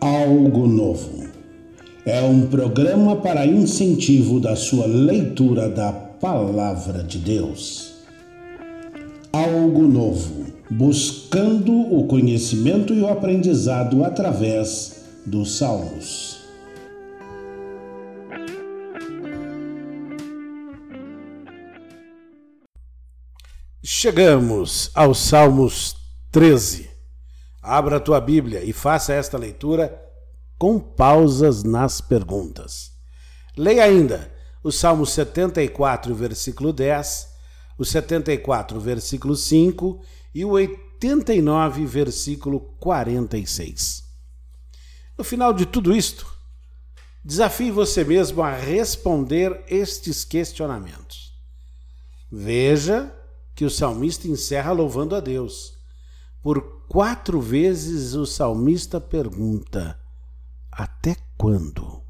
Algo Novo. É um programa para incentivo da sua leitura da Palavra de Deus. Algo Novo. Buscando o conhecimento e o aprendizado através dos Salmos. Chegamos aos Salmos 13. Abra a tua Bíblia e faça esta leitura com pausas nas perguntas. Leia ainda o Salmo 74, versículo 10, o 74, versículo 5 e o 89, versículo 46. No final de tudo isto, desafie você mesmo a responder estes questionamentos. Veja que o salmista encerra louvando a Deus. Por Quatro vezes o salmista pergunta: Até quando?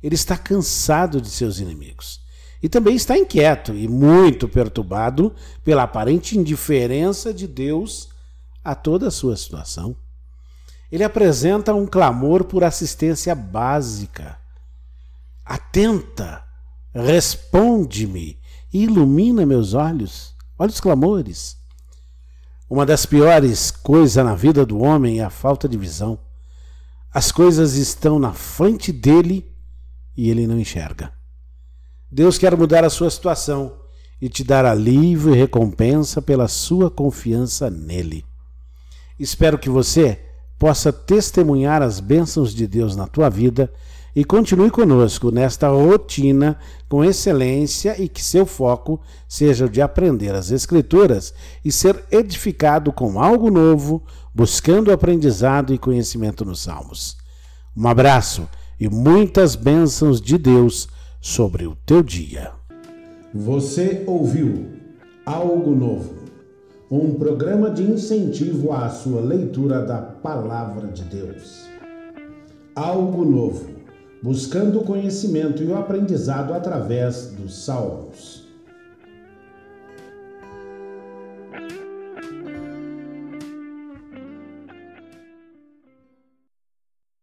Ele está cansado de seus inimigos e também está inquieto e muito perturbado pela aparente indiferença de Deus a toda a sua situação. Ele apresenta um clamor por assistência básica. Atenta, responde-me, ilumina meus olhos. Olha os clamores. Uma das piores coisas na vida do homem é a falta de visão. As coisas estão na frente dele e ele não enxerga. Deus quer mudar a sua situação e te dar alívio e recompensa pela sua confiança nele. Espero que você possa testemunhar as bênçãos de Deus na tua vida e continue conosco nesta rotina com excelência e que seu foco seja o de aprender as Escrituras e ser edificado com algo novo, buscando aprendizado e conhecimento nos Salmos. Um abraço e muitas bênçãos de Deus sobre o teu dia. Você ouviu Algo Novo, um programa de incentivo à sua leitura da Palavra de Deus. Algo Novo buscando o conhecimento e o aprendizado através dos Salmos.